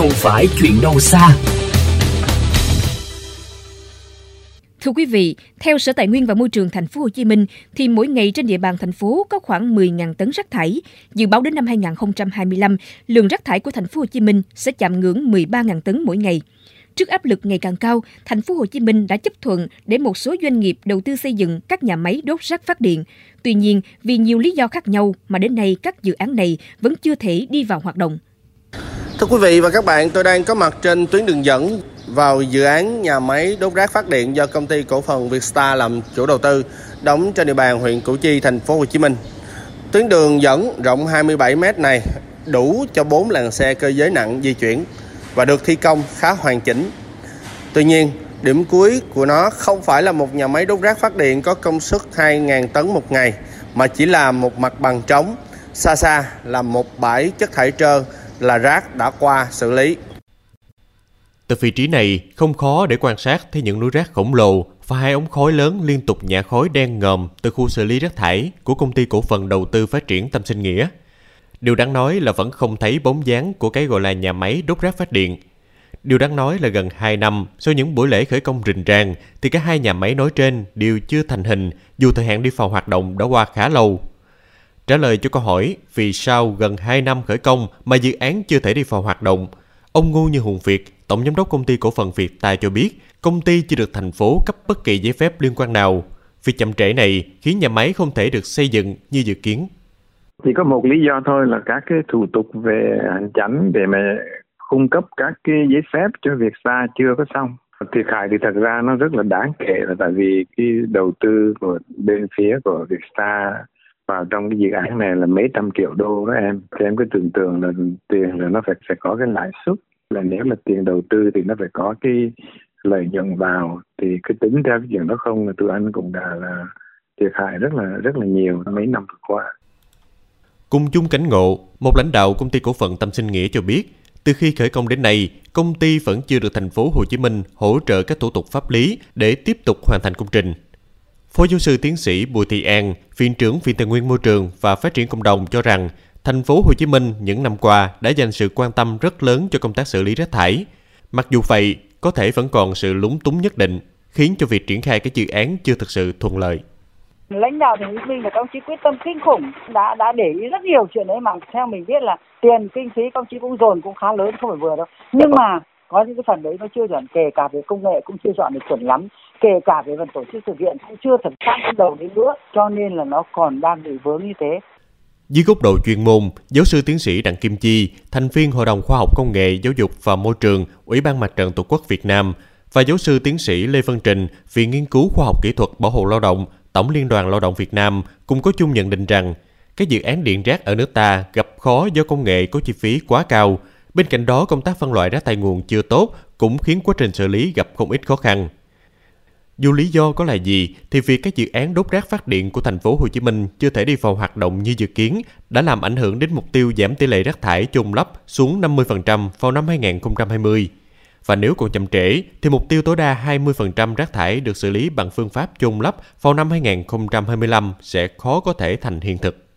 không phải chuyện đâu xa. Thưa quý vị, theo Sở Tài nguyên và Môi trường thành phố Hồ Chí Minh thì mỗi ngày trên địa bàn thành phố có khoảng 10.000 tấn rác thải. Dự báo đến năm 2025, lượng rác thải của thành phố Hồ Chí Minh sẽ chạm ngưỡng 13.000 tấn mỗi ngày. Trước áp lực ngày càng cao, thành phố Hồ Chí Minh đã chấp thuận để một số doanh nghiệp đầu tư xây dựng các nhà máy đốt rác phát điện. Tuy nhiên, vì nhiều lý do khác nhau mà đến nay các dự án này vẫn chưa thể đi vào hoạt động. Thưa quý vị và các bạn, tôi đang có mặt trên tuyến đường dẫn vào dự án nhà máy đốt rác phát điện do công ty cổ phần Vietstar làm chủ đầu tư, đóng trên địa bàn huyện Củ Chi, thành phố Hồ Chí Minh. Tuyến đường dẫn rộng 27 m này đủ cho 4 làn xe cơ giới nặng di chuyển và được thi công khá hoàn chỉnh. Tuy nhiên, điểm cuối của nó không phải là một nhà máy đốt rác phát điện có công suất 2.000 tấn một ngày, mà chỉ là một mặt bằng trống, xa xa là một bãi chất thải trơn là rác đã qua xử lý. Từ vị trí này, không khó để quan sát thấy những núi rác khổng lồ và hai ống khói lớn liên tục nhả khói đen ngòm từ khu xử lý rác thải của công ty cổ phần đầu tư phát triển Tâm Sinh Nghĩa. Điều đáng nói là vẫn không thấy bóng dáng của cái gọi là nhà máy đốt rác phát điện. Điều đáng nói là gần 2 năm sau những buổi lễ khởi công rình rang thì cả hai nhà máy nói trên đều chưa thành hình dù thời hạn đi vào hoạt động đã qua khá lâu. Trả lời cho câu hỏi vì sao gần 2 năm khởi công mà dự án chưa thể đi vào hoạt động, ông Ngô Như Hùng Việt, Tổng Giám đốc Công ty Cổ phần Việt Tài cho biết công ty chưa được thành phố cấp bất kỳ giấy phép liên quan nào. Việc chậm trễ này khiến nhà máy không thể được xây dựng như dự kiến. Chỉ có một lý do thôi là các cái thủ tục về hành chánh để mà cung cấp các cái giấy phép cho việc xa chưa có xong. Thiệt hại thì thật ra nó rất là đáng kể là tại vì cái đầu tư của bên phía của Vietstar vào trong cái dự án này là mấy trăm triệu đô đó em. Thì em cứ tưởng tượng là tiền là nó phải sẽ có cái lãi suất là nếu là tiền đầu tư thì nó phải có cái lợi nhuận vào thì cái tính theo cái chuyện đó không là tụi anh cũng đã là thiệt hại rất là rất là nhiều mấy năm vừa qua. Cùng chung cảnh ngộ, một lãnh đạo công ty cổ phần Tâm Sinh Nghĩa cho biết, từ khi khởi công đến nay, công ty vẫn chưa được thành phố Hồ Chí Minh hỗ trợ các thủ tục pháp lý để tiếp tục hoàn thành công trình. Phó giáo sư tiến sĩ Bùi Thị An, viện trưởng Viện Tài nguyên Môi trường và Phát triển cộng đồng cho rằng, thành phố Hồ Chí Minh những năm qua đã dành sự quan tâm rất lớn cho công tác xử lý rác thải. Mặc dù vậy, có thể vẫn còn sự lúng túng nhất định, khiến cho việc triển khai các dự án chưa thực sự thuận lợi. Lãnh đạo thành phố Minh và công chí quyết tâm kinh khủng đã đã để ý rất nhiều chuyện đấy mà theo mình biết là tiền kinh phí công chí cũng dồn cũng khá lớn không phải vừa đâu. Nhưng mà có những cái phần đấy nó chưa chuẩn kể cả về công nghệ cũng chưa dọn được chuẩn lắm kể cả về phần tổ chức thực hiện cũng chưa thật sát đến đầu đến nữa cho nên là nó còn đang bị vướng như thế dưới góc độ chuyên môn, giáo sư tiến sĩ Đặng Kim Chi, thành viên Hội đồng Khoa học Công nghệ Giáo dục và Môi trường, Ủy ban Mặt trận Tổ quốc Việt Nam và giáo sư tiến sĩ Lê Văn Trình, Viện Nghiên cứu Khoa học Kỹ thuật Bảo hộ Lao động, Tổng Liên đoàn Lao động Việt Nam cũng có chung nhận định rằng các dự án điện rác ở nước ta gặp khó do công nghệ có chi phí quá cao. Bên cạnh đó, công tác phân loại rác tại nguồn chưa tốt cũng khiến quá trình xử lý gặp không ít khó khăn. Dù lý do có là gì thì việc các dự án đốt rác phát điện của thành phố Hồ Chí Minh chưa thể đi vào hoạt động như dự kiến đã làm ảnh hưởng đến mục tiêu giảm tỷ lệ rác thải chôn lấp xuống 50% vào năm 2020. Và nếu còn chậm trễ thì mục tiêu tối đa 20% rác thải được xử lý bằng phương pháp chôn lấp vào năm 2025 sẽ khó có thể thành hiện thực.